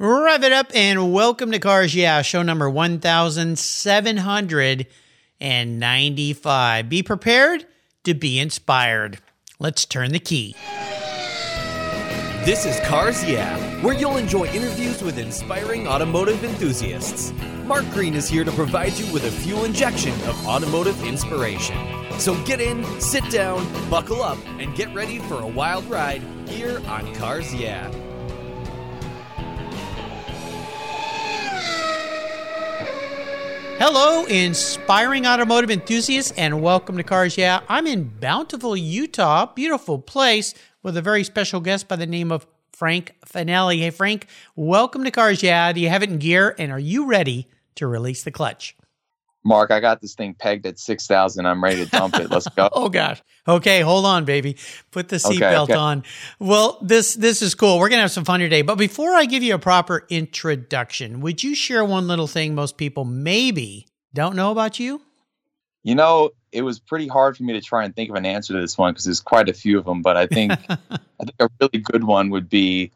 Rev it up and welcome to Cars Yeah, show number 1795. Be prepared to be inspired. Let's turn the key. This is Cars Yeah, where you'll enjoy interviews with inspiring automotive enthusiasts. Mark Green is here to provide you with a fuel injection of automotive inspiration. So get in, sit down, buckle up, and get ready for a wild ride here on Cars Yeah. Hello, inspiring automotive enthusiasts, and welcome to Cars Yeah. I'm in Bountiful, Utah, beautiful place with a very special guest by the name of Frank Finelli. Hey, Frank, welcome to Cars Yeah. Do you have it in gear, and are you ready to release the clutch? Mark, I got this thing pegged at 6,000. I'm ready to dump it. Let's go. oh gosh. Okay, hold on, baby. Put the seatbelt okay. on. Well, this this is cool. We're going to have some fun today. But before I give you a proper introduction, would you share one little thing most people maybe don't know about you? You know, it was pretty hard for me to try and think of an answer to this one because there's quite a few of them, but I think I think a really good one would be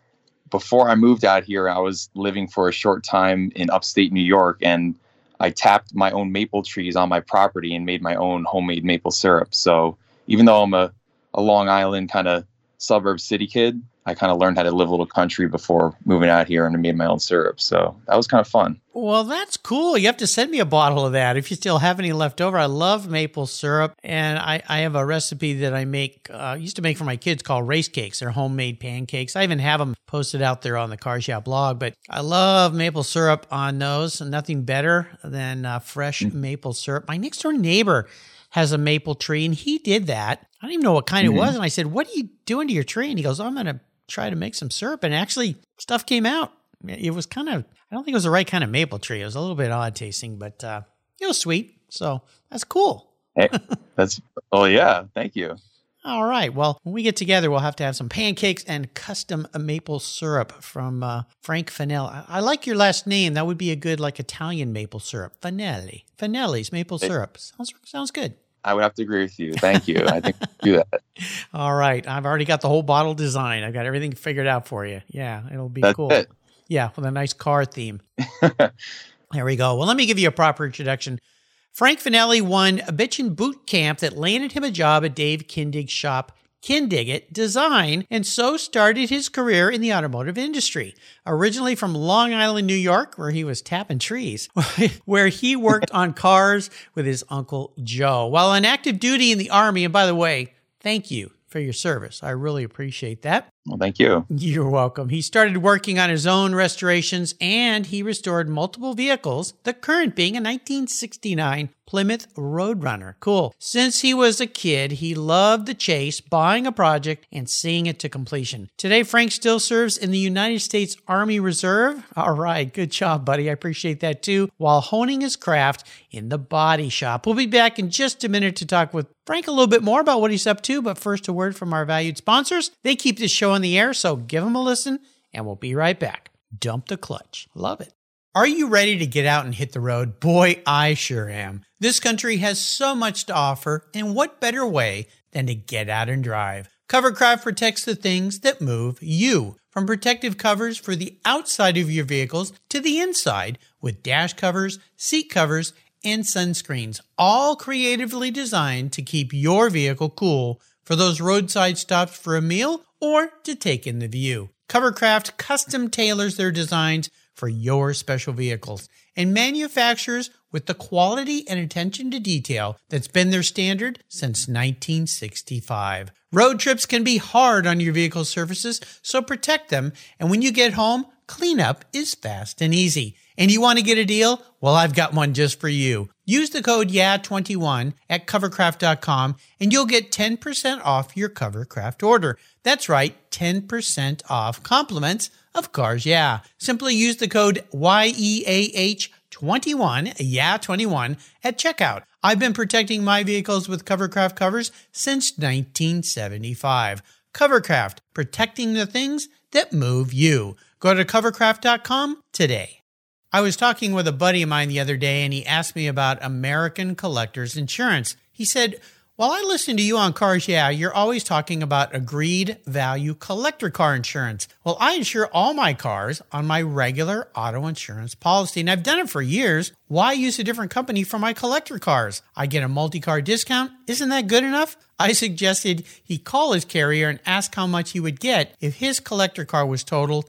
before I moved out here, I was living for a short time in upstate New York and I tapped my own maple trees on my property and made my own homemade maple syrup. So even though I'm a, a Long Island kind of suburb city kid, I kind of learned how to live a little country before moving out here and I made my own syrup. So that was kind of fun. Well, that's cool. You have to send me a bottle of that if you still have any left over. I love maple syrup, and I, I have a recipe that I make, uh, used to make for my kids called race cakes. They're homemade pancakes. I even have them posted out there on the Cars Yeah blog, but I love maple syrup on those. Nothing better than uh, fresh mm. maple syrup. My next door neighbor has a maple tree, and he did that. I don't even know what kind mm-hmm. it was. And I said, What are you doing to your tree? And he goes, oh, I'm going to try to make some syrup. And actually, stuff came out. It was kind of, I don't think it was the right kind of maple tree. It was a little bit odd tasting, but uh, it was sweet. So that's cool. hey, that's, oh, yeah. Thank you. All right. Well, when we get together, we'll have to have some pancakes and custom maple syrup from uh, Frank Fanelli. I, I, like your last name. That would be a good, like, Italian maple syrup. Fanelli. Fanelli's maple syrup. Sounds, sounds good. I would have to agree with you. Thank you. I think do that. All right. I've already got the whole bottle design. I've got everything figured out for you. Yeah, it'll be That's cool. It. Yeah, with a nice car theme. there we go. Well, let me give you a proper introduction. Frank Finelli won a bitchin' boot camp that landed him a job at Dave Kindig's shop Kindig Design, and so started his career in the automotive industry. Originally from Long Island, New York, where he was tapping trees, where he worked on cars with his Uncle Joe. While on active duty in the Army, and by the way, thank you for your service. I really appreciate that. Well, thank you. You're welcome. He started working on his own restorations and he restored multiple vehicles, the current being a 1969 Plymouth Roadrunner. Cool. Since he was a kid, he loved the chase, buying a project, and seeing it to completion. Today, Frank still serves in the United States Army Reserve. All right, good job, buddy. I appreciate that too, while honing his craft in the body shop. We'll be back in just a minute to talk with Frank a little bit more about what he's up to, but first, a word from our valued sponsors. They keep this show on the air, so give them a listen, and we'll be right back. Dump the clutch. Love it. Are you ready to get out and hit the road? Boy, I sure am. This country has so much to offer, and what better way than to get out and drive? Covercraft protects the things that move you. From protective covers for the outside of your vehicles to the inside with dash covers, seat covers, and sunscreens, all creatively designed to keep your vehicle cool for those roadside stops for a meal or to take in the view. Covercraft custom tailors their designs for your special vehicles and manufactures with the quality and attention to detail that's been their standard since 1965. Road trips can be hard on your vehicle's surfaces, so protect them. And when you get home, cleanup is fast and easy. And you want to get a deal? Well, I've got one just for you. Use the code YEAH21 at covercraft.com and you'll get 10% off your Covercraft order. That's right, 10% off compliments of Cars Yeah. Simply use the code YEAH21, YEAH21 at checkout. I've been protecting my vehicles with Covercraft covers since 1975. Covercraft, protecting the things that move you. Go to covercraft.com today. I was talking with a buddy of mine the other day and he asked me about American Collectors Insurance. He said, While I listen to you on Cars Yeah, you're always talking about agreed value collector car insurance. Well, I insure all my cars on my regular auto insurance policy, and I've done it for years. Why use a different company for my collector cars? I get a multi car discount. Isn't that good enough? I suggested he call his carrier and ask how much he would get if his collector car was totaled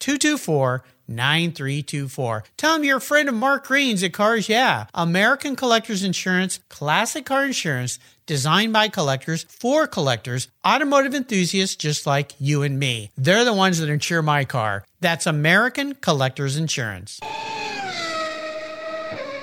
224 9324. Tell them you're a friend of Mark Green's at Cars Yeah. American Collectors Insurance, classic car insurance designed by collectors for collectors, automotive enthusiasts just like you and me. They're the ones that insure my car. That's American Collectors Insurance.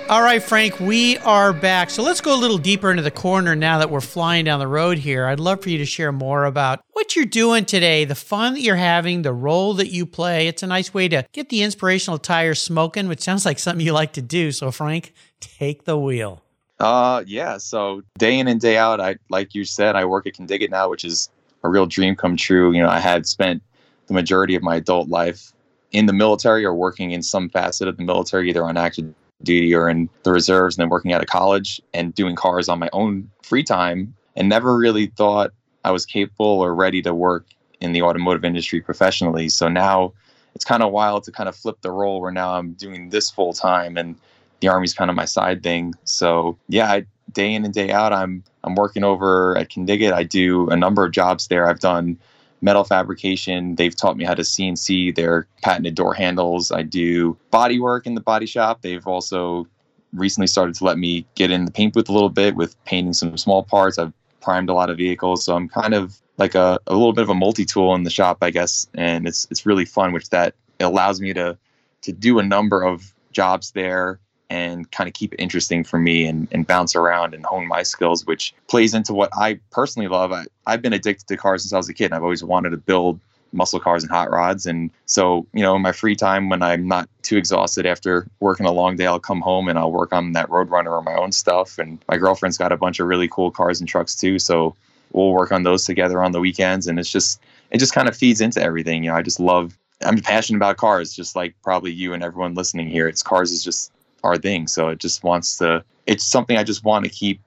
All right, Frank, we are back. So let's go a little deeper into the corner now that we're flying down the road here. I'd love for you to share more about what you're doing today, the fun that you're having, the role that you play. It's a nice way to get the inspirational tires smoking, which sounds like something you like to do. So, Frank, take the wheel. Uh, yeah. So day in and day out, I like you said, I work at Kindig-It now, which is a real dream come true. You know, I had spent the majority of my adult life in the military or working in some facet of the military, either on active duty or in the reserves and then working out of college and doing cars on my own free time and never really thought I was capable or ready to work in the automotive industry professionally. So now it's kind of wild to kind of flip the role where now I'm doing this full time and the army's kind of my side thing. So yeah, I, day in and day out, I'm I'm working over at Kindig-It. I do a number of jobs there. I've done metal fabrication. They've taught me how to CNC their patented door handles. I do body work in the body shop. They've also recently started to let me get in the paint booth a little bit with painting some small parts. I've primed a lot of vehicles, so I'm kind of like a, a little bit of a multi-tool in the shop, I guess, and it's it's really fun, which that allows me to to do a number of jobs there and kind of keep it interesting for me and, and bounce around and hone my skills, which plays into what I personally love. I, I've been addicted to cars since I was a kid, and I've always wanted to build muscle cars and hot rods. And so, you know, in my free time when I'm not too exhausted after working a long day, I'll come home and I'll work on that Roadrunner or my own stuff. And my girlfriend's got a bunch of really cool cars and trucks too. So we'll work on those together on the weekends. And it's just, it just kind of feeds into everything. You know, I just love, I'm passionate about cars, just like probably you and everyone listening here. It's cars is just our thing. So it just wants to, it's something I just want to keep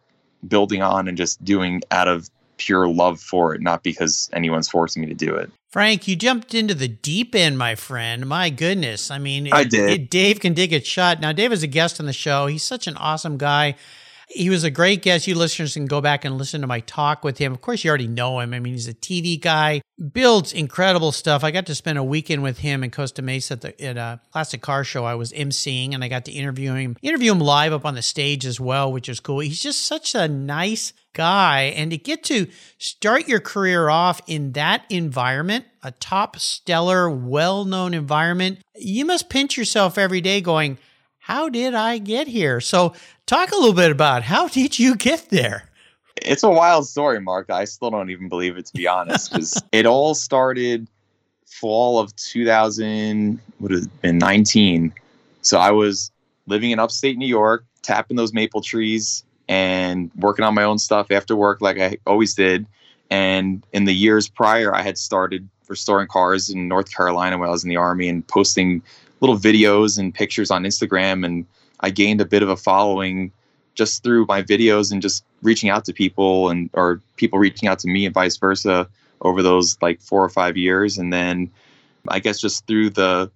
building on and just doing out of pure love for it, not because anyone's forcing me to do it. Frank, you jumped into the deep end, my friend. My goodness. I mean, I did. It, Dave Kindig-It shot. Now, Dave is a guest on the show. He's such an awesome guy. He was a great guest. You listeners can go back and listen to my talk with him. Of course, you already know him. I mean, he's a TV guy, builds incredible stuff. I got to spend a weekend with him in Costa Mesa at, the, at a classic car show I was emceeing, and I got to interview him, interview him live up on the stage as well, which is cool. He's just such a nice guy. And to get to start your career off in that environment, a top, stellar, well known environment, you must pinch yourself every day going, how did I get here? So, talk a little bit about how did you get there? It's a wild story, Mark. I still don't even believe it, to be honest, because it all started fall of 2000, would have been 19. So I was living in upstate New York, tapping those maple trees and working on my own stuff after work, like I always did. And in the years prior, I had started restoring cars in North Carolina when I was in the Army and posting little videos and pictures on Instagram. And I gained a bit of a following just through my videos and just reaching out to people and or people reaching out to me and vice versa over those like four or five years. And then I guess just through the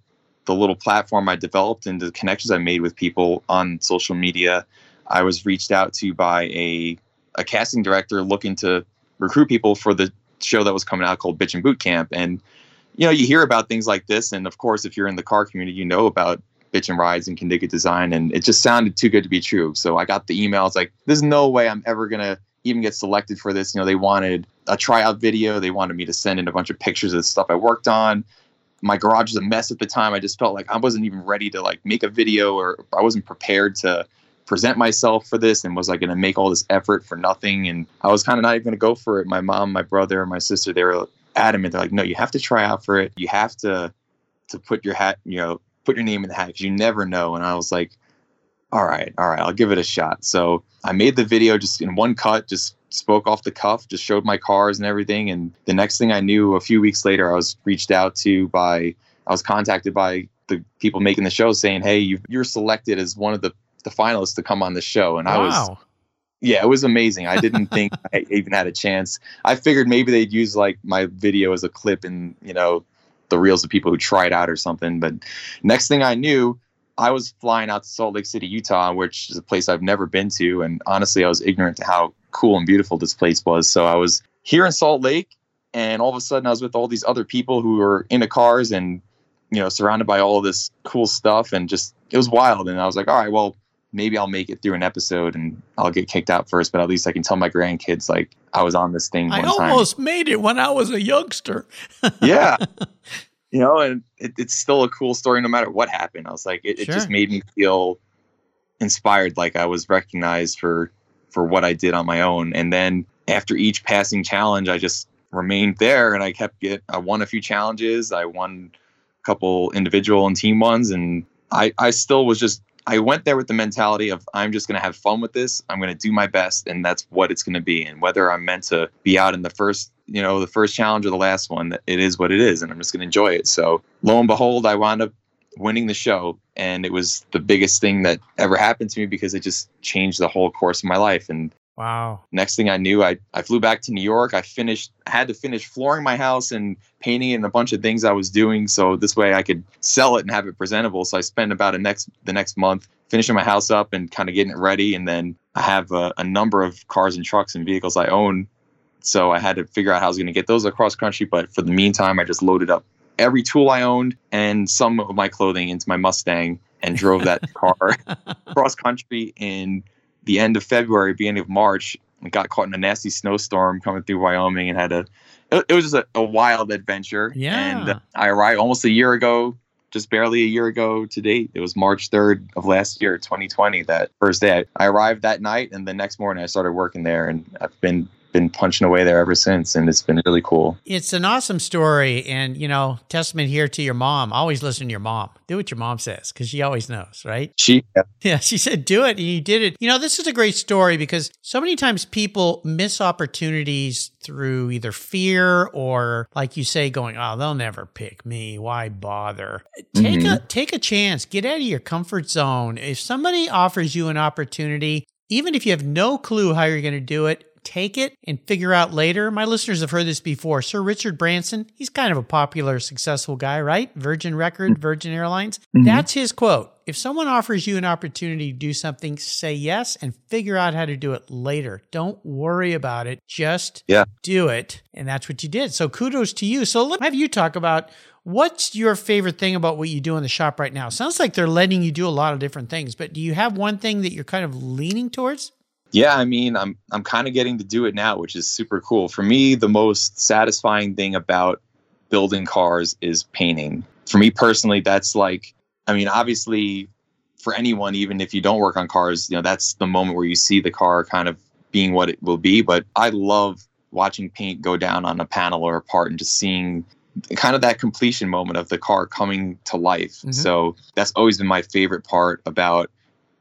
the little platform I developed and the connections I made with people on social media, I was reached out to by a a casting director looking to recruit people for the show that was coming out called Bitchin' Boot Camp. And you know, you hear about things like this, and of course, if you're in the car community, you know about Bitchin' Rides and Kindig-It Design, and it just sounded too good to be true. So I got the emails like, "There's no way I'm ever gonna even get selected for this." You know, they wanted a tryout video. They wanted me to send in a bunch of pictures of the stuff I worked on. My garage was a mess at the time. I just felt like I wasn't even ready to like make a video, or I wasn't prepared to present myself for this and was I going to make all this effort for nothing? And I was kind of not even going to go for it. My mom, my brother, my sister, they were adamant. They're like, no, you have to try out for it. You have to to put your hat, you know, put your name in the hat because you never know. And I was like, all right, all right, I'll give it a shot. So I made the video just in one cut, just spoke off the cuff, just showed my cars and everything. And the next thing I knew, a few weeks later, I was reached out to by, I was contacted by the people making the show saying, hey, you, you're selected as one of the, the finalists to come on the show. And I was, yeah, it was amazing. I didn't think I even had a chance. I figured maybe they'd use like my video as a clip in, you know, the reels of people who tried out or something. But next thing I knew, I was flying out to Salt Lake City, Utah, which is a place I've never been to. And honestly, I was ignorant to how cool and beautiful this place was. So I was here in Salt Lake, and all of a sudden I was with all these other people who were into cars and, you know, surrounded by all this cool stuff. And just, it was wild. And I was like, all right, well, maybe I'll make it through an episode and I'll get kicked out first, but at least I can tell my grandkids like I was on this thing. I almost time. made it when I was a youngster. yeah. You know, and it, it's still a cool story no matter what happened. I was like, it, sure. it just made me feel inspired, like I was recognized for for what I did on my own. And then after each passing challenge, I just remained there and I kept get I won a few challenges. I won a couple individual and team ones and I, I still was just I went there with the mentality of I'm just going to have fun with this. I'm going to do my best, and that's what it's going to be. And whether I'm meant to be out in the first, you know, the first challenge or the last one, it is what it is, and I'm just going to enjoy it. So lo and behold, I wound up winning the show, and it was the biggest thing that ever happened to me because it just changed the whole course of my life. And Wow. Next thing I knew, I, I flew back to New York. I finished, had to finish flooring my house and painting it and a bunch of things I was doing. So this way I could sell it and have it presentable. So I spent about a next, the next month finishing my house up and kind of getting it ready. And then I have a, a number of cars and trucks and vehicles I own. So I had to figure out how I was going to get those across country. But for the meantime, I just loaded up every tool I owned and some of my clothing into my Mustang and drove that car cross country in the end of February, beginning of March, and got caught in a nasty snowstorm coming through Wyoming and had a. It, it was just a, a, wild adventure. Yeah. And I arrived almost a year ago, just barely a year ago to date. It was March 3rd of last year, 2020, that first day. I arrived that night, and the next morning I started working there, and I've been been punching away there ever since and it's been really cool. It's an awesome story and you know, testament here to your mom. Always listen to your mom. Do what your mom says cuz she always knows, right? She yeah. yeah, she said do it and you did it. You know, this is a great story because so many times people miss opportunities through either fear or like you say going, "Oh, they'll never pick me. Why bother?" Take mm-hmm. a take a chance. Get out of your comfort zone. If somebody offers you an opportunity, even if you have no clue how you're going to do it, take it and figure out later. My listeners have heard this before. Sir Richard Branson, he's kind of a popular, successful guy, right? Virgin Record, mm-hmm. Virgin Airlines. Mm-hmm. That's his quote. If someone offers you an opportunity to do something, say yes and figure out how to do it later. Don't worry about it. Just yeah. do it. And that's what you did. So kudos to you. So let me have you talk about What's your favorite thing about what you do in the shop right now? Sounds like they're letting you do a lot of different things, but do you have one thing that you're kind of leaning towards? Yeah, I mean, I'm I'm kind of getting to do it now, which is super cool. For me, the most satisfying thing about building cars is painting. For me personally, that's like I mean, obviously for anyone even if you don't work on cars, you know, that's the moment where you see the car kind of being what it will be, but I love watching paint go down on a panel or a part and just seeing kind of that completion moment of the car coming to life. Mm-hmm. So that's always been my favorite part about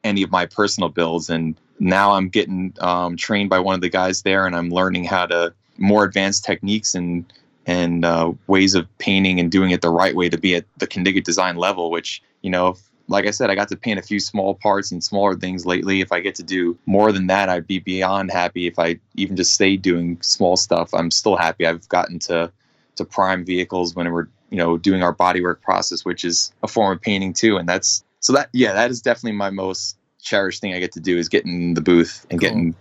any of my personal builds and now I'm getting um, trained by one of the guys there, and I'm learning how to more advanced techniques and and uh, ways of painting and doing it the right way to be at the Kindig design level. Which you know, like I said, I got to paint a few small parts and smaller things lately. If I get to do more than that, I'd be beyond happy. If I even just stay doing small stuff, I'm still happy. I've gotten to to prime vehicles when we're you know doing our bodywork process, which is a form of painting too, and that's so that yeah, that is definitely my most cherished thing I get to do is getting in the booth and cool. getting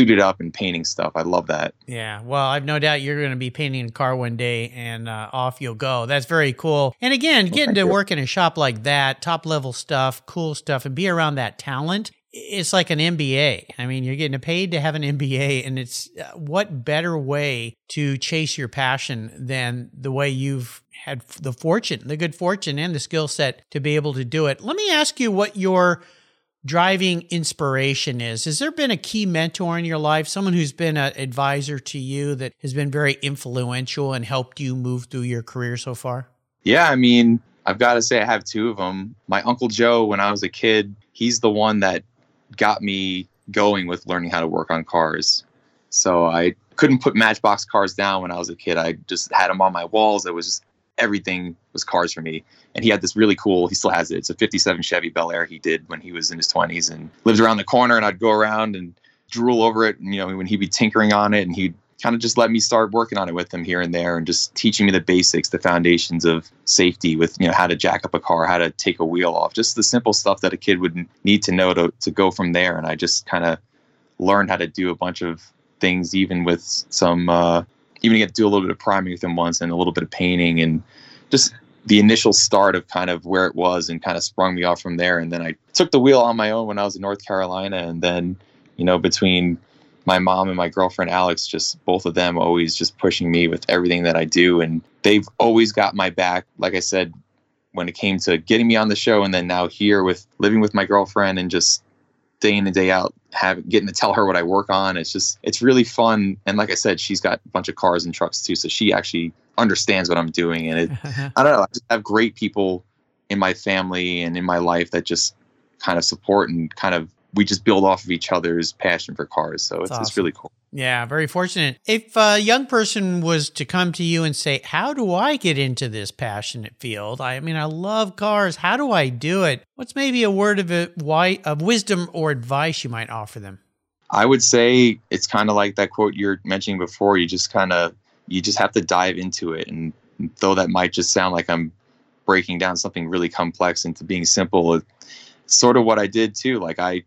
suited up and painting stuff. I love that. Yeah. Well, I've no doubt you're going to be painting a car one day and uh, off you'll go. That's very cool. And again, well, getting to you. work in a shop like that, top level stuff, cool stuff, and be around that talent. It's like an MBA. I mean, you're getting paid to have an MBA, and it's uh, what better way to chase your passion than the way you've had the fortune, the good fortune, and the skill set to be able to do it. Let me ask you what your driving inspiration is. Has there been a key mentor in your life, someone who's been an advisor to you that has been very influential and helped you move through your career so far? Yeah, I mean, I've got to say I have two of them. My uncle Joe, when I was a kid, he's the one that got me going with learning how to work on cars. So I couldn't put Matchbox cars down when I was a kid. I just had them on my walls. It was just everything was cars for me. And he had this really cool, he still has it. It's a 57 Chevy Bel Air he did when he was in his 20s and lived around the corner. And I'd go around and drool over it. And, you know, when he'd be tinkering on it and he'd kind of just let me start working on it with him here and there and just teaching me the basics, the foundations of safety with, you know, how to jack up a car, how to take a wheel off, just the simple stuff that a kid would need to know to, to go from there. And I just kind of learned how to do a bunch of things, even with some, uh, even get to do a little bit of priming with him once and a little bit of painting and just the initial start of kind of where it was and kind of sprung me off from there. And then I took the wheel on my own when I was in North Carolina. And then, you know, between my mom and my girlfriend Alex, just both of them always just pushing me with everything that I do. And they've always got my back. Like I said, when it came to getting me on the show and then now here with living with my girlfriend and just day in and day out having getting to tell her what I work on. It's just it's really fun. And like I said, she's got a bunch of cars and trucks too, so she actually understands what I'm doing. And it, I don't know, I just have great people in my family and in my life that just kind of support and kind of we just build off of each other's passion for cars. So it's, awesome. it's really cool. Yeah, very fortunate. If a young person was to come to you and say, How do I get into this passionate field? I mean, I love cars. How do I do it? What's maybe a word of, a, of wisdom or advice you might offer them? I would say it's kind of like that quote you're mentioning before. You just kind of, you just have to dive into it. And though that might just sound like I'm breaking down something really complex into being simple, it's sort of what I did too. Like I,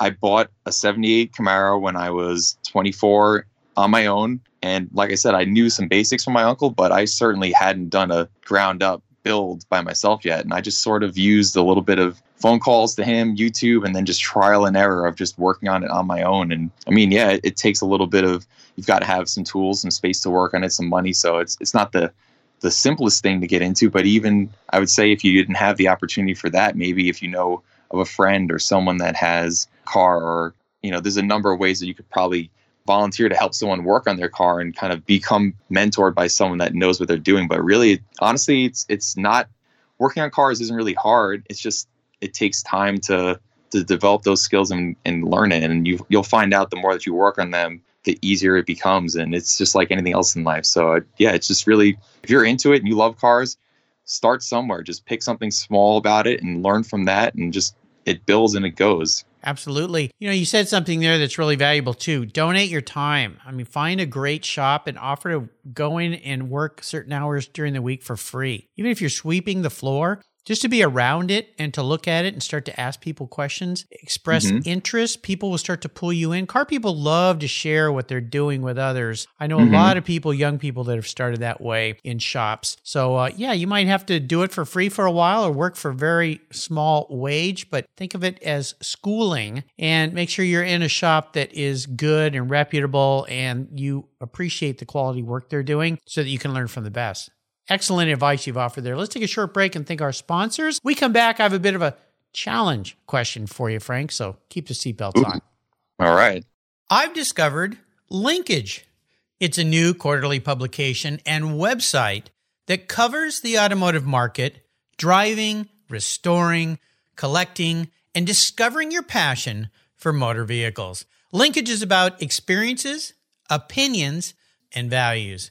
I bought a 78 Camaro when I was 24 on my own. And like I said, I knew some basics from my uncle, but I certainly hadn't done a ground up build by myself yet. And I just sort of used a little bit of phone calls to him, YouTube, and then just trial and error of just working on it on my own. And I mean, yeah, it, it takes a little bit of you've got to have some tools and space to work on it, some money. So it's it's not the the simplest thing to get into, but even I would say if you didn't have the opportunity for that, maybe if you know of a friend or someone that has car or you know there's a number of ways that you could probably volunteer to help someone work on their car and kind of become mentored by someone that knows what they're doing. But really honestly it's it's not working on cars isn't really hard. It's just it takes time to to develop those skills and, and learn it. And you you'll find out the more that you work on them the easier it becomes. And it's just like anything else in life. So uh, yeah it's just really if you're into it and you love cars start somewhere. Just pick something small about it and learn from that. And just it builds and it goes Absolutely. You know, you said something there that's really valuable too. Donate your time. I mean, find a great shop and offer to go in and work certain hours during the week for free. Even if you're sweeping the floor, just to be around it and to look at it and start to ask people questions, express mm-hmm. interest, people will start to pull you in. Car people love to share what they're doing with others. I know mm-hmm. a lot of people, young people, that have started that way in shops. So, uh, yeah, you might have to do it for free for a while or work for very small wage, but think of it as schooling and make sure you're in a shop that is good and reputable and you appreciate the quality work they're doing so that you can learn from the best. Excellent advice you've offered there. Let's take a short break and thank our sponsors. We come back. I have a bit of a challenge question for you, Frank. So keep the seatbelts on. All right. I've discovered Linkage. It's a new quarterly publication and website that covers the automotive market, driving, restoring, collecting, and discovering your passion for motor vehicles. Linkage is about experiences, opinions, and values.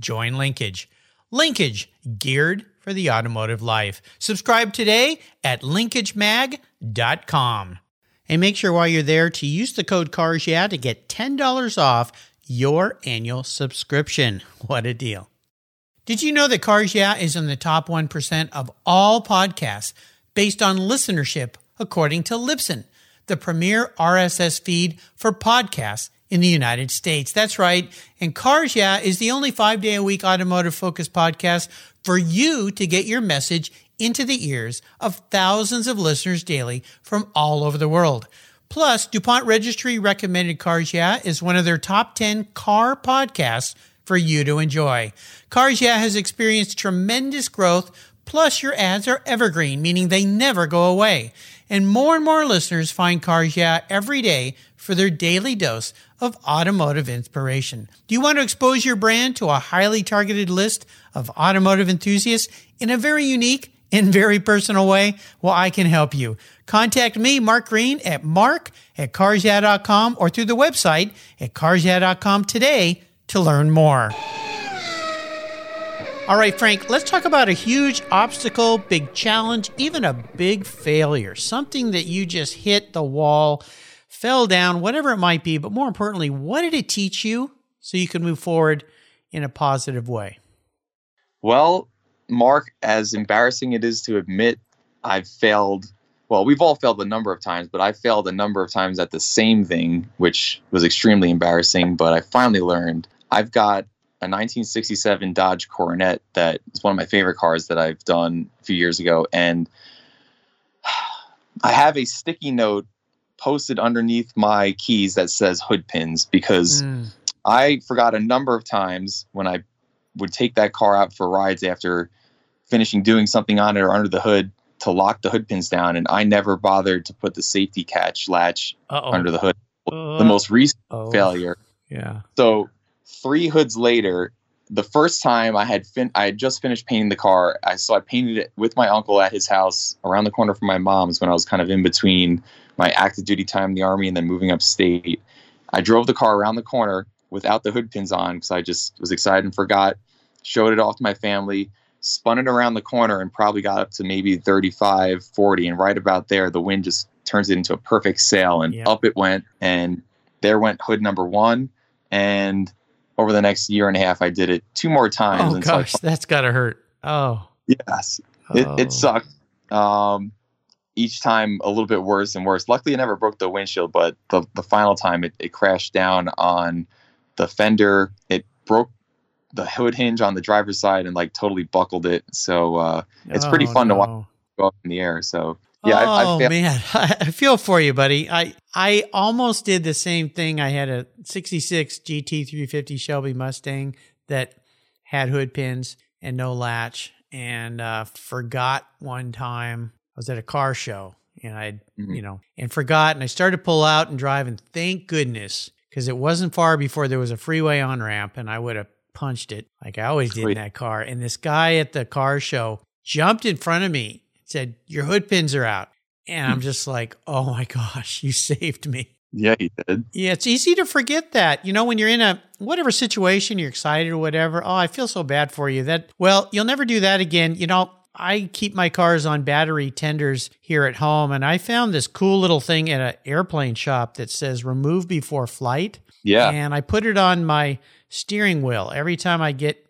Join Linkage. Linkage, geared for the automotive life. Subscribe today at linkagemag.com. And make sure while you're there to use the code CARS yeah to get $10 off your annual subscription. What a deal. Did you know that Cars Yeah is in the top 1% of all podcasts based on listenership according to Libsyn? the premier RSS feed for podcasts in the United States. That's right. And Cars Yeah is the only five day a week automotive focused podcast for you to get your message into the ears of thousands of listeners daily from all over the world. Plus, DuPont Registry recommended Cars Yeah is one of their top 10 car podcasts for you to enjoy. Cars Yeah has experienced tremendous growth, plus your ads are evergreen, meaning they never go away. And more and more listeners find Cars Yeah every day for their daily dose of automotive inspiration. Do you want to expose your brand to a highly targeted list of automotive enthusiasts in a very unique and very personal way? Well, I can help you. Contact me, Mark Green, at mark at carsyeah.com or through the website at carsyeah.com today to learn more. All right, Frank, let's talk about a huge obstacle, big challenge, even a big failure, something that you just hit the wall, fell down, whatever it might be. But more importantly, what did it teach you so you can move forward in a positive way? Well, Mark, as embarrassing it is to admit, I've failed. Well, we've all failed a number of times, but I failed a number of times at the same thing, which was extremely embarrassing. But I finally learned. I've got a 1967 Dodge Coronet that is one of my favorite cars that I've done a few years ago. And I have a sticky note posted underneath my keys that says hood pins because mm. I forgot a number of times when I would take that car out for rides after finishing doing something on it or under the hood to lock the hood pins down. And I never bothered to put the safety catch latch Uh-oh. under the hood. Uh, the most recent oh. failure. Yeah. So three hoods later, the first time I had fin- I had just finished painting the car. I so I painted it with my uncle at his house around the corner from my mom's when I was kind of in between my active duty time in the army and then moving upstate. I drove the car around the corner without the hood pins on because I just was excited and forgot. Showed it off to my family, spun it around the corner and probably got up to maybe 35, 40. And right about there, the wind just turns it into a perfect sail and up it went. And there went hood number one. And over the next year and a half, I did it two more times. Oh gosh, so that's gotta hurt. Oh yes, it, oh. it sucked. Um, each time a little bit worse and worse. Luckily, I never broke the windshield, but the the final time it, it crashed down on the fender. It broke the hood hinge on the driver's side and like totally buckled it. So uh, it's pretty oh, fun no. to watch go up in the air. So yeah, oh I, I man, I feel for you, buddy. I I almost did the same thing. I had a '66 GT350 Shelby Mustang that had hood pins and no latch, and uh, forgot one time. I was at a car show, and I, mm-hmm. you know, and forgot, and I started to pull out and drive, and thank goodness because it wasn't far before there was a freeway on ramp, and I would have punched it like I always Sweet. did in that car. And this guy at the car show jumped in front of me said, Your hood pins are out. And I'm hmm. just like, Oh my gosh, you saved me. Yeah, he did. Yeah, it's easy to forget that. You know, when you're in a whatever situation, you're excited or whatever. Oh, I feel so bad for you. That well, you'll never do that again. You know, I keep my cars on battery tenders here at home, and I found this cool little thing at an airplane shop that says remove before flight. Yeah. And I put it on my steering wheel every time I get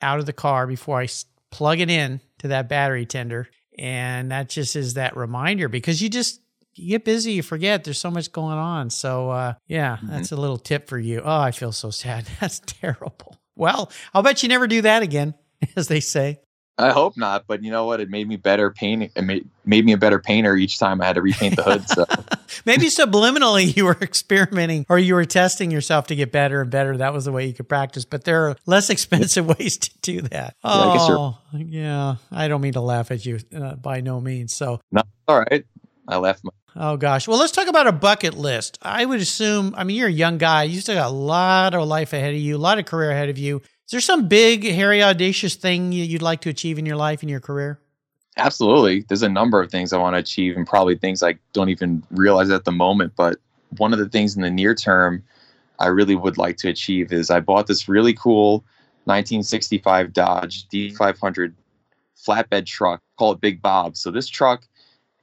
out of the car before I plug it in to that battery tender. And that just is that reminder because you just you get busy, you forget there's so much going on. So uh, yeah, mm-hmm. that's a little tip for you. Oh, I feel so sad. That's terrible. Well, I'll bet you never do that again, as they say. I hope not, but you know what? It made me better painting. It made, made me a better painter each time I had to repaint the hood. So maybe subliminally you were experimenting or you were testing yourself to get better and better. That was the way you could practice. But there are less expensive ways to do that. Oh, yeah, I, yeah. I don't mean to laugh at you uh, by no means. So no, all right. I left my. Oh gosh. Well, let's talk about a bucket list. I would assume. I mean, you're a young guy. You still got a lot of life ahead of you, a lot of career ahead of you. Is there some big, hairy, audacious thing you'd like to achieve in your life, in your career? Absolutely. There's a number of things I want to achieve, and probably things I don't even realize at the moment. But one of the things in the near term I really would like to achieve is I bought this really cool 1965 Dodge D500 flatbed truck called Big Bob. So this truck,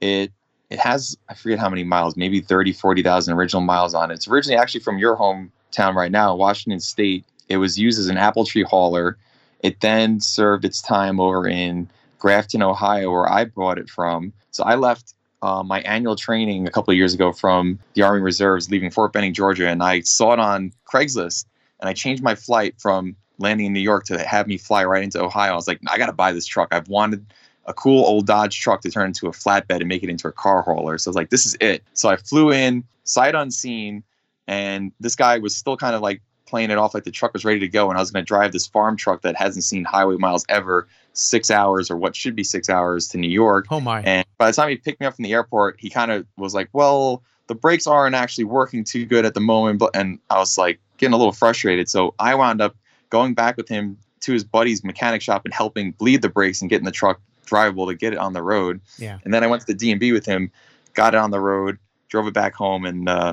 it it has I forget how many miles, maybe 30, 40,000 original miles on it. It's originally actually from your hometown right now, Washington State. It was used as an apple tree hauler. It then served its time over in Grafton, Ohio, where I brought it from. So I left uh, my annual training a couple of years ago from the Army Reserves, leaving Fort Benning, Georgia, and I saw it on Craigslist, and I changed my flight from landing in New York to have me fly right into Ohio. I was like, I got to buy this truck. I've wanted a cool old Dodge truck to turn into a flatbed and make it into a car hauler. So I was like, this is it. So I flew in sight unseen, and this guy was still kind of like playing it off like the truck was ready to go, and I was going to drive this farm truck that hasn't seen highway miles ever, six hours or what should be six hours to New York. Oh my! And by the time he picked me up from the airport, he kind of was like, "Well, the brakes aren't actually working too good at the moment," but and I was like getting a little frustrated. So I wound up going back with him to his buddy's mechanic shop and helping bleed the brakes and getting the truck drivable to get it on the road. Yeah. And then I went to the DMV with him, got it on the road, drove it back home, and uh,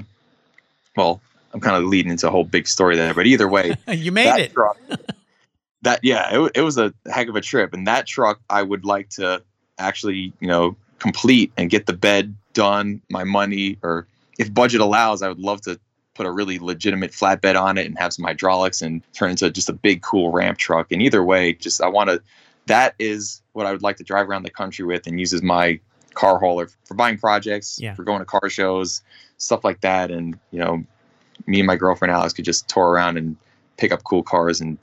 well, I'm kind of leading into a whole big story there. But either way, you made that it. Truck, that yeah, it, it was a heck of a trip, and that truck I would like to actually you know complete and get the bed done, my money, or if budget allows, I would love to put a really legitimate flatbed on it and have some hydraulics and turn into just a big cool ramp truck. And either way, just I want to. That is what I would like to drive around the country with and use as my car hauler for buying projects, Yeah. for going to car shows, stuff like that. And you know, me and my girlfriend Alex could just tour around and pick up cool cars and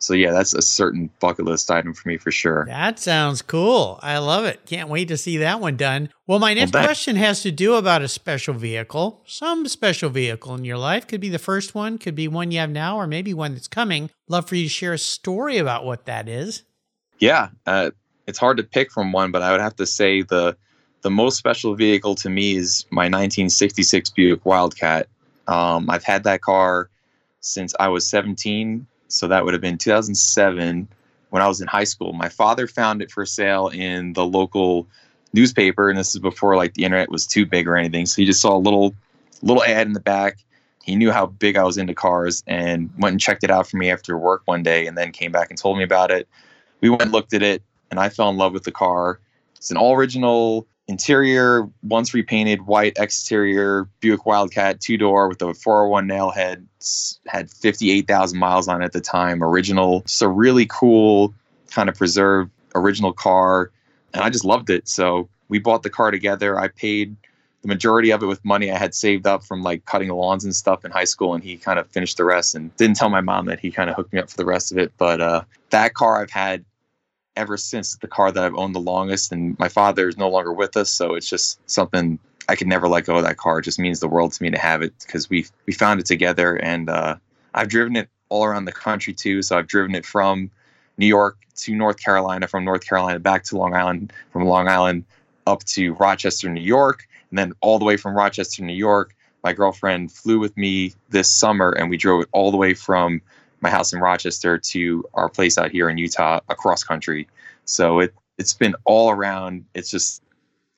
so yeah that's a certain bucket list item for me for sure That sounds cool. I love it. Can't wait to see that one done. Well, my next thanks. question has to do about a special vehicle. Some special vehicle in your life could be the first one, could be one you have now, or maybe one that's coming. Love for you to share a story about what that is. yeah uh, it's hard to pick from one but i would have to say the the most special vehicle to me is my 1966 buick wildcat um, i've had that car since i was 17 so that would have been 2007 when i was in high school. My father found it for sale in the local newspaper and this is before like the internet was too big or anything so he just saw a little little ad in the back. He knew how big i was into cars and went and checked it out for me after work one day and then came back and told me about it. We went and looked at it and i fell in love with the car. It's an all original interior once repainted white. Exterior buick wildcat two door with a 401 nail head. Had 58000 miles on it at the time. Original. So really cool kind of preserved original car and i just loved it. So we bought the car together. I paid the majority of it with money I had saved up from like cutting lawns and stuff in high school, and he kind of finished the rest. And didn't tell my mom that he kind of hooked me up for the rest of it. But uh, that car I've had ever since the car that I've owned the longest. And my father is no longer with us, so it's just something I could never let go of. That car it just means the world to me to have it because we we found it together, and uh, I've driven it all around the country too. So I've driven it from New York to North Carolina, from North Carolina back to Long Island, from Long Island up to Rochester, New York, and then all the way from Rochester, New York. My girlfriend flew with me this summer, and we drove it all the way from my house in Rochester to our place out here in Utah, across country. So it it's been all around. It's just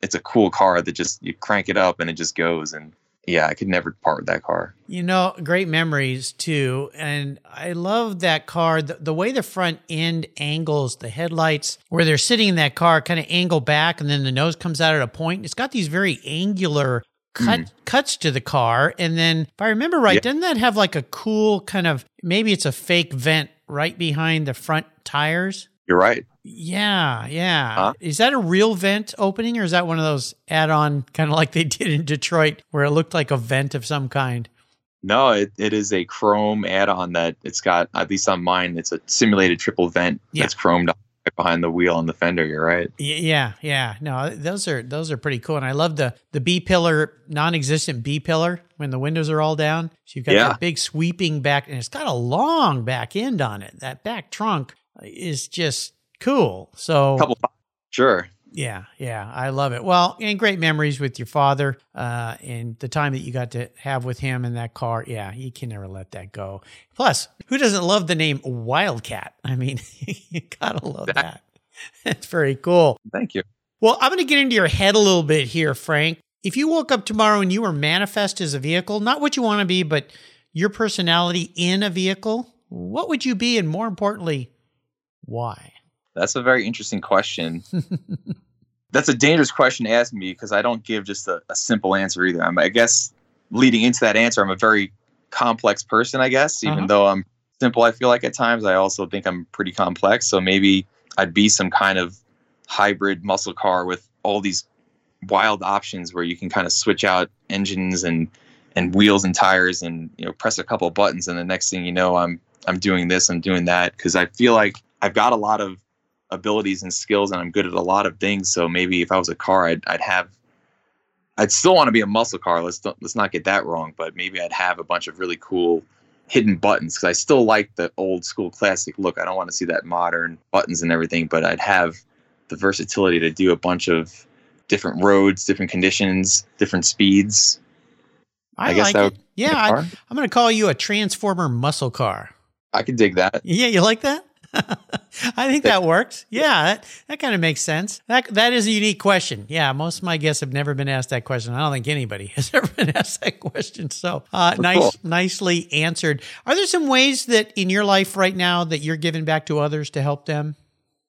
it's a cool car that just you crank it up and it just goes. And yeah, I could never part with that car. You know, great memories too. And I love that car. The, the way the front end angles, the headlights, where they're sitting in that car, kind of angle back, and then the nose comes out at a point. It's got these very angular cut mm. cuts to the car. And then, if I remember right, Yeah. doesn't that have like a cool kind of maybe it's a fake vent right behind the front tires? You're right. Yeah, yeah. Huh? Is that a real vent opening, or is that one of those add-on kind of like they did in Detroit, where it looked like a vent of some kind? No, it, it is a chrome add-on that it's got. At least on mine, it's a simulated triple vent Yeah. that's chromed up behind the wheel on the fender. You're right. Yeah, yeah. No, those are those are pretty cool, and I love the the B pillar, non-existent B pillar when the windows are all down. So you've got Yeah. that big sweeping back, and it's got a long back end on it. That back trunk is just cool. So couple. Sure. Yeah, yeah, I love it. Well, and great memories with your father, uh, and the time that you got to have with him in that car. Yeah, you can never let that go. Plus, who doesn't love the name Wildcat? I mean, you gotta love that. That's very cool. Thank you. Well, I'm going to get into your head a little bit here, Frank. If you woke up tomorrow and you were manifest as a vehicle, not what you want to be, but your personality in a vehicle, what would you be? And more importantly, why? That's a very interesting question. That's a dangerous question to ask me because I don't give just a, a simple answer either. I'm, I guess leading into that answer, I'm a very complex person, I guess. Even Uh-huh. though I'm simple, I feel like at times, I also think I'm pretty complex. So maybe I'd be some kind of hybrid muscle car with all these wild options where you can kind of switch out engines and and wheels and tires and you know press a couple buttons and the next thing you know I'm I'm doing this I'm doing that because I feel like I've got a lot of abilities and skills and I'm good at a lot of things so maybe if I was a car I'd I'd have I'd still want to be a muscle car let's let's not get that wrong but maybe I'd have a bunch of really cool hidden buttons because I still like the old school classic look I don't want to see that modern buttons and everything but I'd have the versatility to do a bunch of different roads, different conditions, different speeds. I, I guess like that it. Yeah, I, am going to call you a transformer muscle car. I can dig that. Yeah, you like that? I think that works. Yeah, that, that kind of makes sense. That that is a unique question. Yeah, most of my guests have never been asked that question. I don't think anybody has ever been asked that question. So, uh, nice, cool. nicely answered. Are there some ways that in your life right now that you're giving back to others to help them?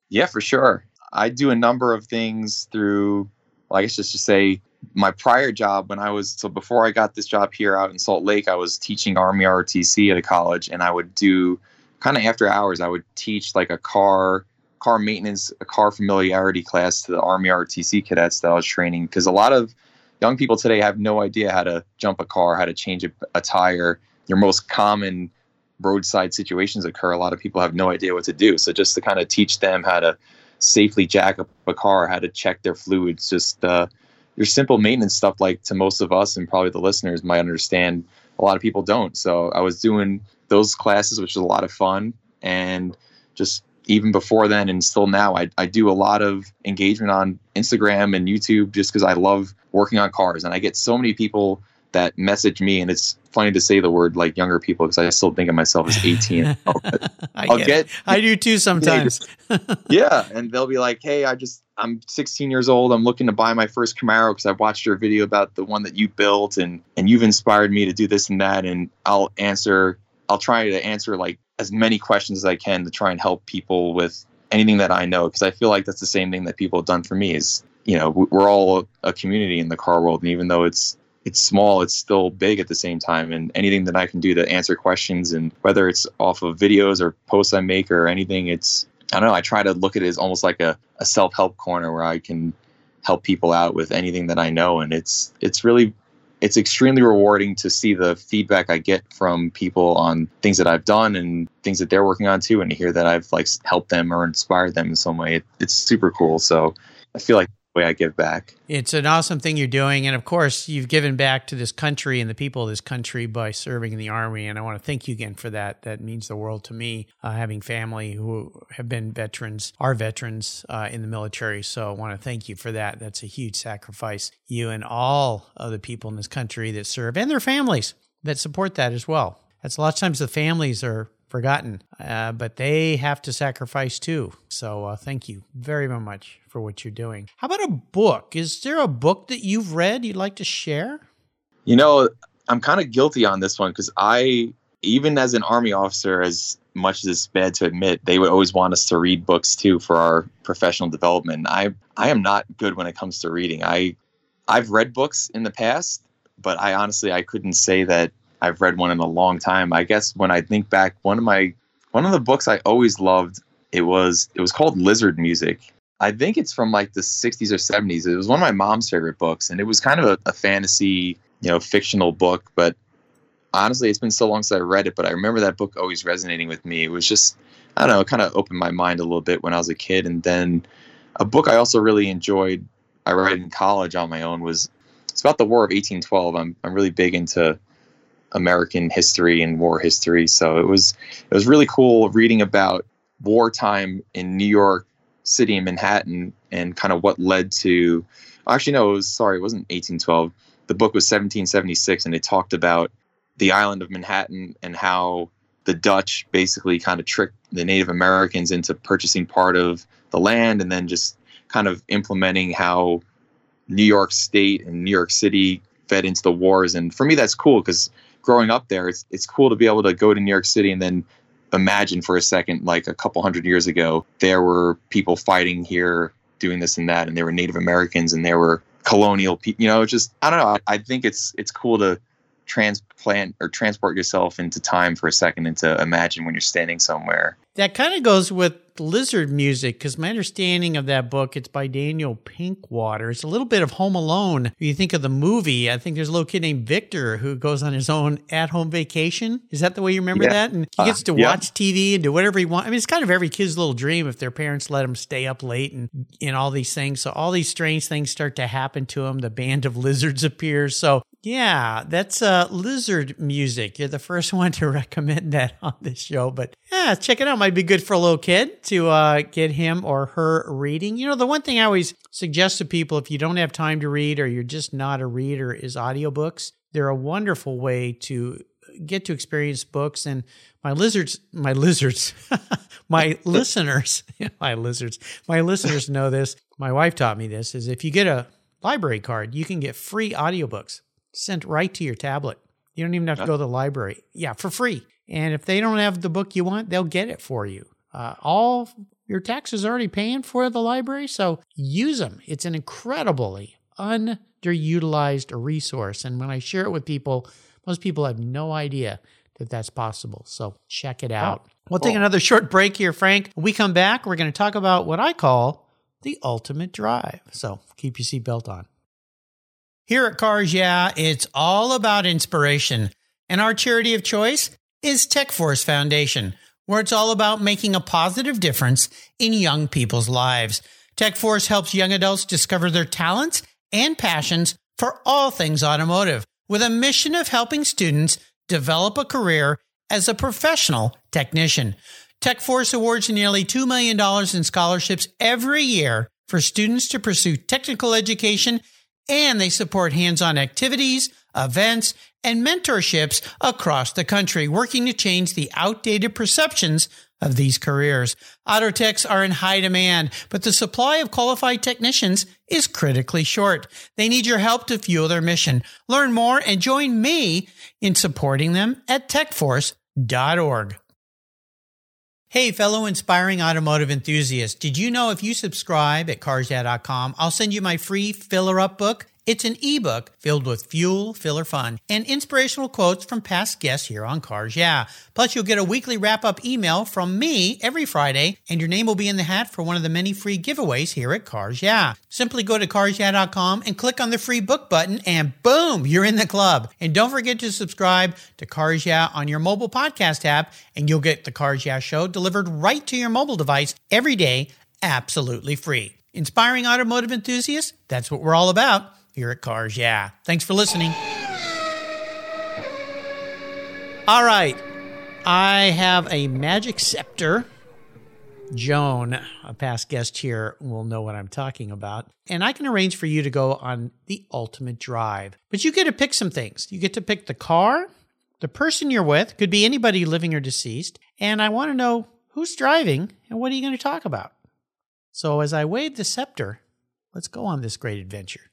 Yeah, for sure. I do a number of things through well, I guess just to say my prior job when I was so before I got this job here out in Salt Lake, I was teaching Army ROTC at a college, and I would do kind of after hours. I would teach like a car car maintenance, a car familiarity class to the Army ROTC cadets that I was training because a lot of young people today have no idea how to jump a car, how to change a, a tire. Your most common roadside situations occur. A lot of people have no idea what to do. So just to kind of teach them how to safely jack up a car, how to check their fluids, just uh, your simple maintenance stuff. Like to most of us and probably the listeners might understand, a lot of people don't. So I was doing those classes, which was a lot of fun, and just even before then and still now, I, I do a lot of engagement on Instagram and YouTube just because I love working on cars, and I get so many people that message me and it's funny to say the word like younger people because I still think of myself as 18. I will get, get I do too sometimes. yeah, and they'll be like, "Hey, I just I'm 16 years old. I'm looking to buy my first Camaro because I watched your video about the one that you built and and you've inspired me to do this and that." And I'll answer. I'll try to answer like as many questions as I can to try and help people with anything that I know because I feel like that's the same thing that people have done for me. Is you know we're all a community in the car world, and even though it's it's small, it's still big at the same time. And anything that I can do to answer questions, and whether it's off of videos or posts I make or anything, it's I don't know. I try to look at it as almost like a, a self help corner where I can help people out with anything that I know, and it's it's really it's extremely rewarding to see the feedback I get from people on things that I've done and things that they're working on too, and to hear that I've like helped them or inspired them in some way. It, it's super cool. So I feel like way I give back. It's an awesome thing you're doing. And of course, you've given back to this country and the people of this country by serving in the Army. And I want to thank you again for that. That means the world to me, uh, having family who have been veterans, are veterans uh, in the military. So I want to thank you for that. That's a huge sacrifice. You and all of the people in this country that serve and their families that support that as well. That's a lot of times the families are forgotten, uh, but they have to sacrifice too. So uh, thank you very, very much for what you're doing. How about a book? Is there a book that you've read you'd like to share? You know, I'm kind of guilty on this one because I, even as an Army officer, as much as it's bad to admit, they would always want us to read books too for our professional development. I I am not good when it comes to reading. I I've read books in the past, but I honestly I couldn't say that I've read one in a long time. I guess when I think back, one of my one of the books I always loved it was it was called Lizard Music. I think it's from like the 60s or 70s. It was one of my mom's favorite books, and it was kind of a, a fantasy, you know, fictional book. But honestly, it's been so long since I read it. But I remember that book always resonating with me. It was just I don't know, it kind of opened my mind a little bit when I was a kid. And then a book I also really enjoyed. I read in college on my own was it's about the War of 1812. I'm I'm really big into American history and war history. So it was it was really cool reading about wartime in New York City and Manhattan and kind of what led to actually no, it was sorry, it wasn't 1812. The book was 1776 and it talked about the island of Manhattan and how the Dutch basically kind of tricked the Native Americans into purchasing part of the land and then just kind of implementing how New York State and New York City fed into the wars. And for me, that's cool because growing up there, it's it's cool to be able to go to New York City and then imagine for a second, like a couple hundred years ago, there were people fighting here doing this and that, and there were Native Americans and there were colonial people. You know, just I don't know. I, I think it's it's cool to transplant or transport yourself into time for a second and to imagine when you're standing somewhere. That kind of goes with Lizard Music because my understanding of that book, it's by Daniel Pinkwater. It's a little bit of Home Alone. If you think of the movie, I think there's a little kid named Victor who goes on his own at-home vacation. Is that the way you remember Yeah. that? And he gets to Uh, yeah. watch TV and do whatever he wants. I mean, it's kind of every kid's little dream if their parents let them stay up late and and all these things. So all these strange things start to happen to him. The band of lizards appears. So yeah, that's uh, lizard music. You're the first one to recommend that on this show, but yeah, check it out. Might be good for a little kid to uh, get him or her reading. You know, the one thing I always suggest to people if you don't have time to read or you're just not a reader is audiobooks. They're a wonderful way to get to experience books and my lizards my lizards my listeners my lizards my listeners know this my wife taught me this is if you get a library card you can get free audiobooks sent right to your tablet you don't even have to go to the library yeah for free and if they don't have the book you want they'll get it for you uh, all your taxes are already paying for the library so use them it's an incredibly underutilized resource and when i share it with people most people have no idea that that's possible. So check it out. we'll take another short break here, Frank. When we come back, we're going to talk about what I call the ultimate drive. So keep your seatbelt on. Here at Cars Yeah, it's all about inspiration. And our charity of choice is Tech Force Foundation, where it's all about making a positive difference in young people's lives. Tech Force helps young adults discover their talents and passions for all things automotive with a mission of helping students develop a career as a professional technician. TechForce awards nearly $2 million in scholarships every year for students to pursue technical education, and they support hands on activities, events, and mentorships across the country, working to change the outdated perceptions of these careers. Auto techs are in high demand, but the supply of qualified technicians is critically short. They need your help to fuel their mission. Learn more and join me in supporting them at techforce.org. Hey, fellow inspiring automotive enthusiasts, did you know if you subscribe at carsyeah.com, I'll send you my free filler up book? It's an ebook filled with fuel, filler fun, and inspirational quotes from past guests here on Cars Yeah. Plus, you'll get a weekly wrap up email from me every Friday, and your name will be in the hat for one of the many free giveaways here at Cars Yeah. Simply go to carsyeah.com and click on the free book button, and boom, you're in the club. And don't forget to subscribe to Cars Yeah on your mobile podcast app, and you'll get the Cars Yeah show delivered right to your mobile device every day, absolutely free. Inspiring automotive enthusiasts, that's what we're all about here at Cars Yeah. Thanks for listening. All right. I have a magic scepter. Joan, a past guest here, will know what I'm talking about. And I can arrange for you to go on the ultimate drive. But you get to pick some things. You get to pick the car, the person you're with, could be anybody living or deceased. And I want to know who's driving and what are you going to talk about? So as I wave the scepter, let's go on this great adventure.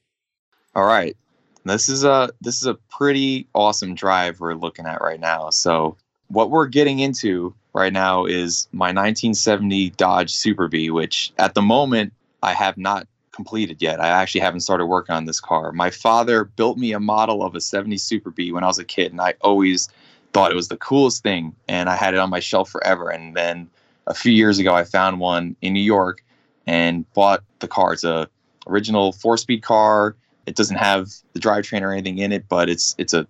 All right. This is a this is a pretty awesome drive we're looking at right now. So what we're getting into right now is my 1970 Dodge Super Bee, which at the moment I have not completed yet. I actually haven't started working on this car. My father built me a model of a 70 Super Bee when I was a kid, and I always thought it was the coolest thing, and I had it on my shelf forever. And then a few years ago, I found one in New York and bought the car. It's a original four-speed car. It doesn't have the drivetrain or anything in it, but it's it's a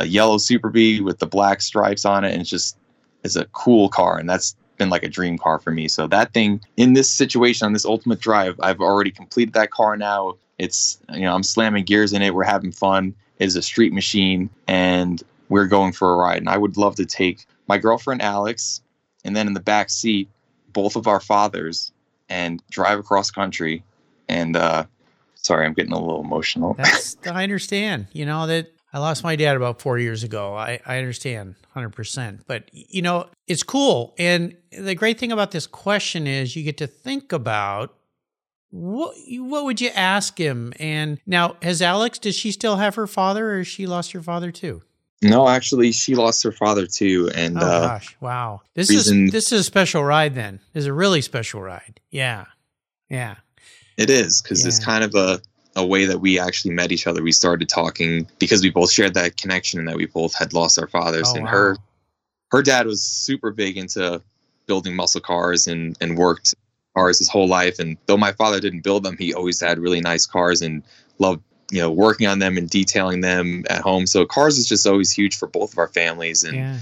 a yellow Super Bee with the black stripes on it, and it's just it's a cool car, and that's been like a dream car for me. So that thing in this situation on this Ultimate Drive, I've already completed that car now. It's you know I'm slamming gears in it. We're having fun. It is a street machine, and we're going for a ride. And I would love to take my girlfriend Alex, and then in the back seat, both of our fathers, and drive across country. And uh, sorry, I'm getting a little emotional. I understand. You know that I lost my dad about four years ago. I, I understand 100%. But, you know, it's cool. And the great thing about this question is you get to think about what, what would you ask him? And now, has Alex, does she still have her father or has she lost her father too? No, actually, she lost her father too, and Oh, uh, gosh. Wow. This reason- is this is a special ride then. This is a really special ride. Yeah. Yeah. It is because it's kind of a a way that we actually met each other. We started talking because we both shared that connection and that we both had lost our fathers. Oh, and wow. her her dad was super big into building muscle cars and and worked cars his whole life. And though my father didn't build them, he always had really nice cars and loved you know working on them and detailing them at home. So cars is just always huge for both of our families. And Yeah.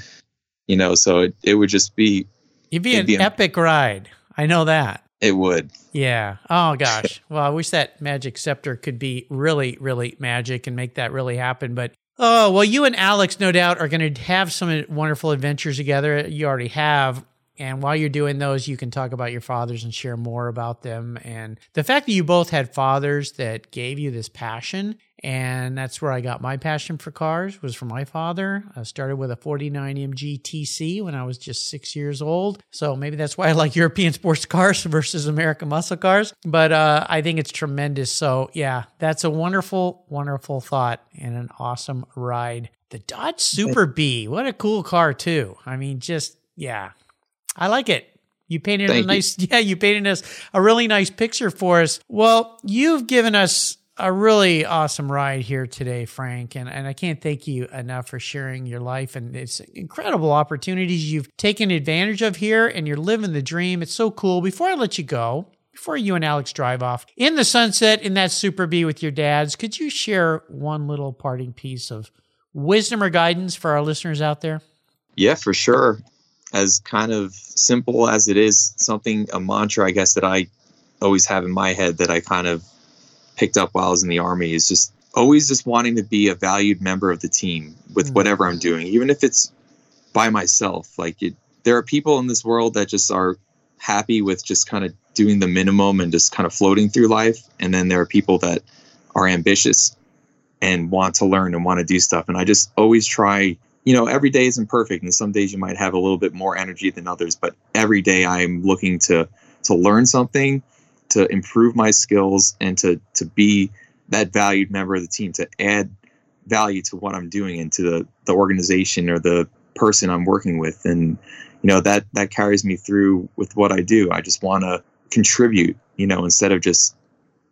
you know, so it, it would just be It'd be an be a- epic ride. I know that. It would. Yeah. Oh gosh. Well, I wish that magic scepter could be really, really magic and make that really happen. But oh well, you and Alex, no doubt, are going to have some wonderful adventures together. You already have. And while you're doing those, you can talk about your fathers and share more about them. And the fact that you both had fathers that gave you this passion, and that's where I got my passion for cars, was from my father. I started with a 49 MG TC when I was just six years old. So maybe that's why I like European sports cars versus American muscle cars. But uh, I think it's tremendous. So yeah, that's a wonderful, wonderful thought and an awesome ride. The Dodge Super Bee, what a cool car too. I mean, just yeah, I like it. You painted a Thank you. nice, yeah, you painted us a really nice picture for us. Well, you've given us a really awesome ride here today, Frank, and, and I can't thank you enough for sharing your life and it's incredible opportunities you've taken advantage of here and you're living the dream. It's so cool. Before I let you go, before you and Alex drive off in the sunset in that Super Bee with your dads, could you share one little parting piece of wisdom or guidance for our listeners out there? Yeah, for sure. As kind of simple as it is, something a mantra I guess that I always have in my head that I kind of picked up while I was in the army is just always just wanting to be a valued member of the team with Mm. whatever I'm doing, even if it's by myself. Like it, there are people in this world that just are happy with just kind of doing the minimum and just kind of floating through life, and then there are people that are ambitious and want to learn and want to do stuff. And I just always try you know, every day isn't perfect, and some days you might have a little bit more energy than others. But every day I'm looking to to learn something, to improve my skills, and to to be that valued member of the team, to add value to what I'm doing and to the the organization or the person I'm working with, and you know that that carries me through with what I do. I just want to contribute, you know, instead of just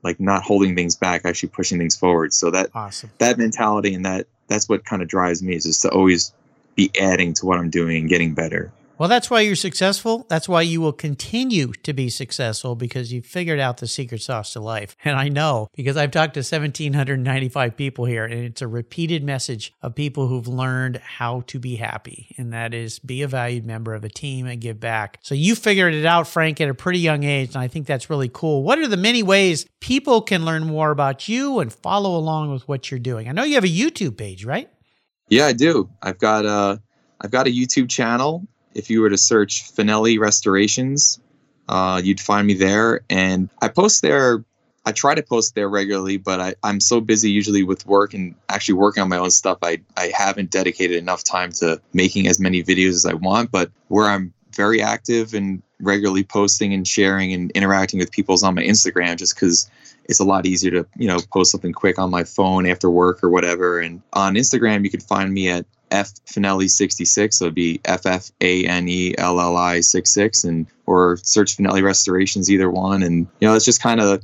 like not holding things back, actually pushing things forward. So that Awesome. that mentality and that that's what kind of drives me is just to always be adding to what I'm doing and getting better. Well, that's why you're successful. That's why you will continue to be successful because you figured out the secret sauce to life. And I know because I've talked to 1,795 people here, and it's a repeated message of people who've learned how to be happy. And that is be a valued member of a team and give back. So you figured it out, Frank, at a pretty young age. And I think that's really cool. What are the many ways people can learn more about you and follow along with what you're doing? I know you have a YouTube page, right? Yeah, I do. I've got a I've got a YouTube channel. If you were to search Fanelli Restorations, uh, you'd find me there. And I post there. I try to post there regularly, but I, I'm so busy usually with work and actually working on my own stuff. I, I haven't dedicated enough time to making as many videos as I want. But where I'm very active and regularly posting and sharing and interacting with people is on my Instagram, just because it's a lot easier to you know post something quick on my phone after work or whatever. And on Instagram, you can find me at f fanelli 66 so it'd be f f a n e l l i 66 and or search fanelli restorations either one and you know it's just kind of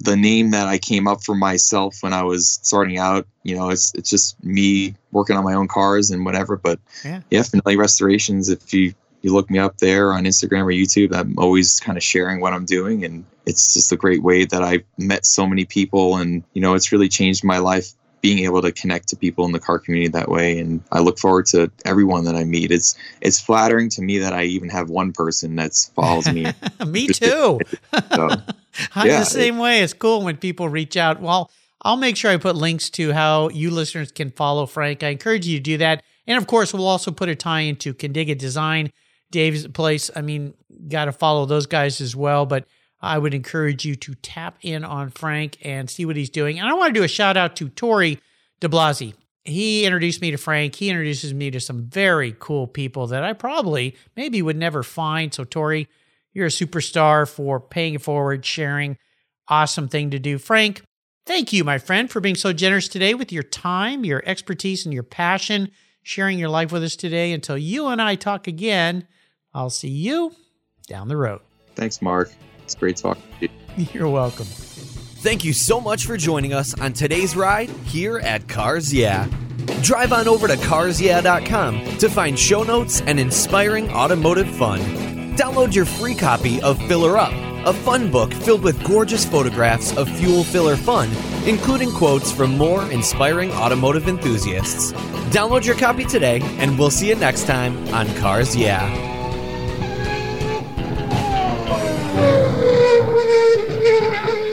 the name that i came up for myself when i was starting out you know it's it's just me working on my own cars and whatever but Yeah. yeah fanelli restorations if you you look me up there on Instagram or YouTube, I'm always kind of sharing what I'm doing. And it's just a great way that I've met so many people. And, you know, it's really changed my life being able to connect to people in the car community that way. And I look forward to everyone that I meet. It's, it's flattering to me that I even have one person that follows me. Me too. So, I'm Yeah, the same way. It's cool when people reach out. Well, I'll make sure I put links to how you listeners can follow Frank. I encourage you to do that. And of course, we'll also put a tie into Kindig-It Design, Dave's place. I mean, got to follow those guys as well. But I would encourage you to tap in on Frank and see what he's doing. And I want to do a shout out to Tori De DeBlasi. He introduced me to Frank. He introduces me to some very cool people that I probably maybe would never find. So, Tori, you're a superstar for paying it forward, sharing. Awesome thing to do. Frank, thank you, my friend, for being so generous today with your time, your expertise, and your passion, sharing your life with us today. Until you and I talk again, I'll see you down the road. thanks, Mark. It's great talking to you. You're welcome. Thank you so much for joining us on today's ride here at Cars Yeah. Drive on over to carsyeah.com to find show notes and inspiring automotive fun. Download your free copy of Filler Up, a fun book filled with gorgeous photographs of fuel filler fun, including quotes from more inspiring automotive enthusiasts. Download your copy today, and we'll see you next time on Cars Yeah. Thank you.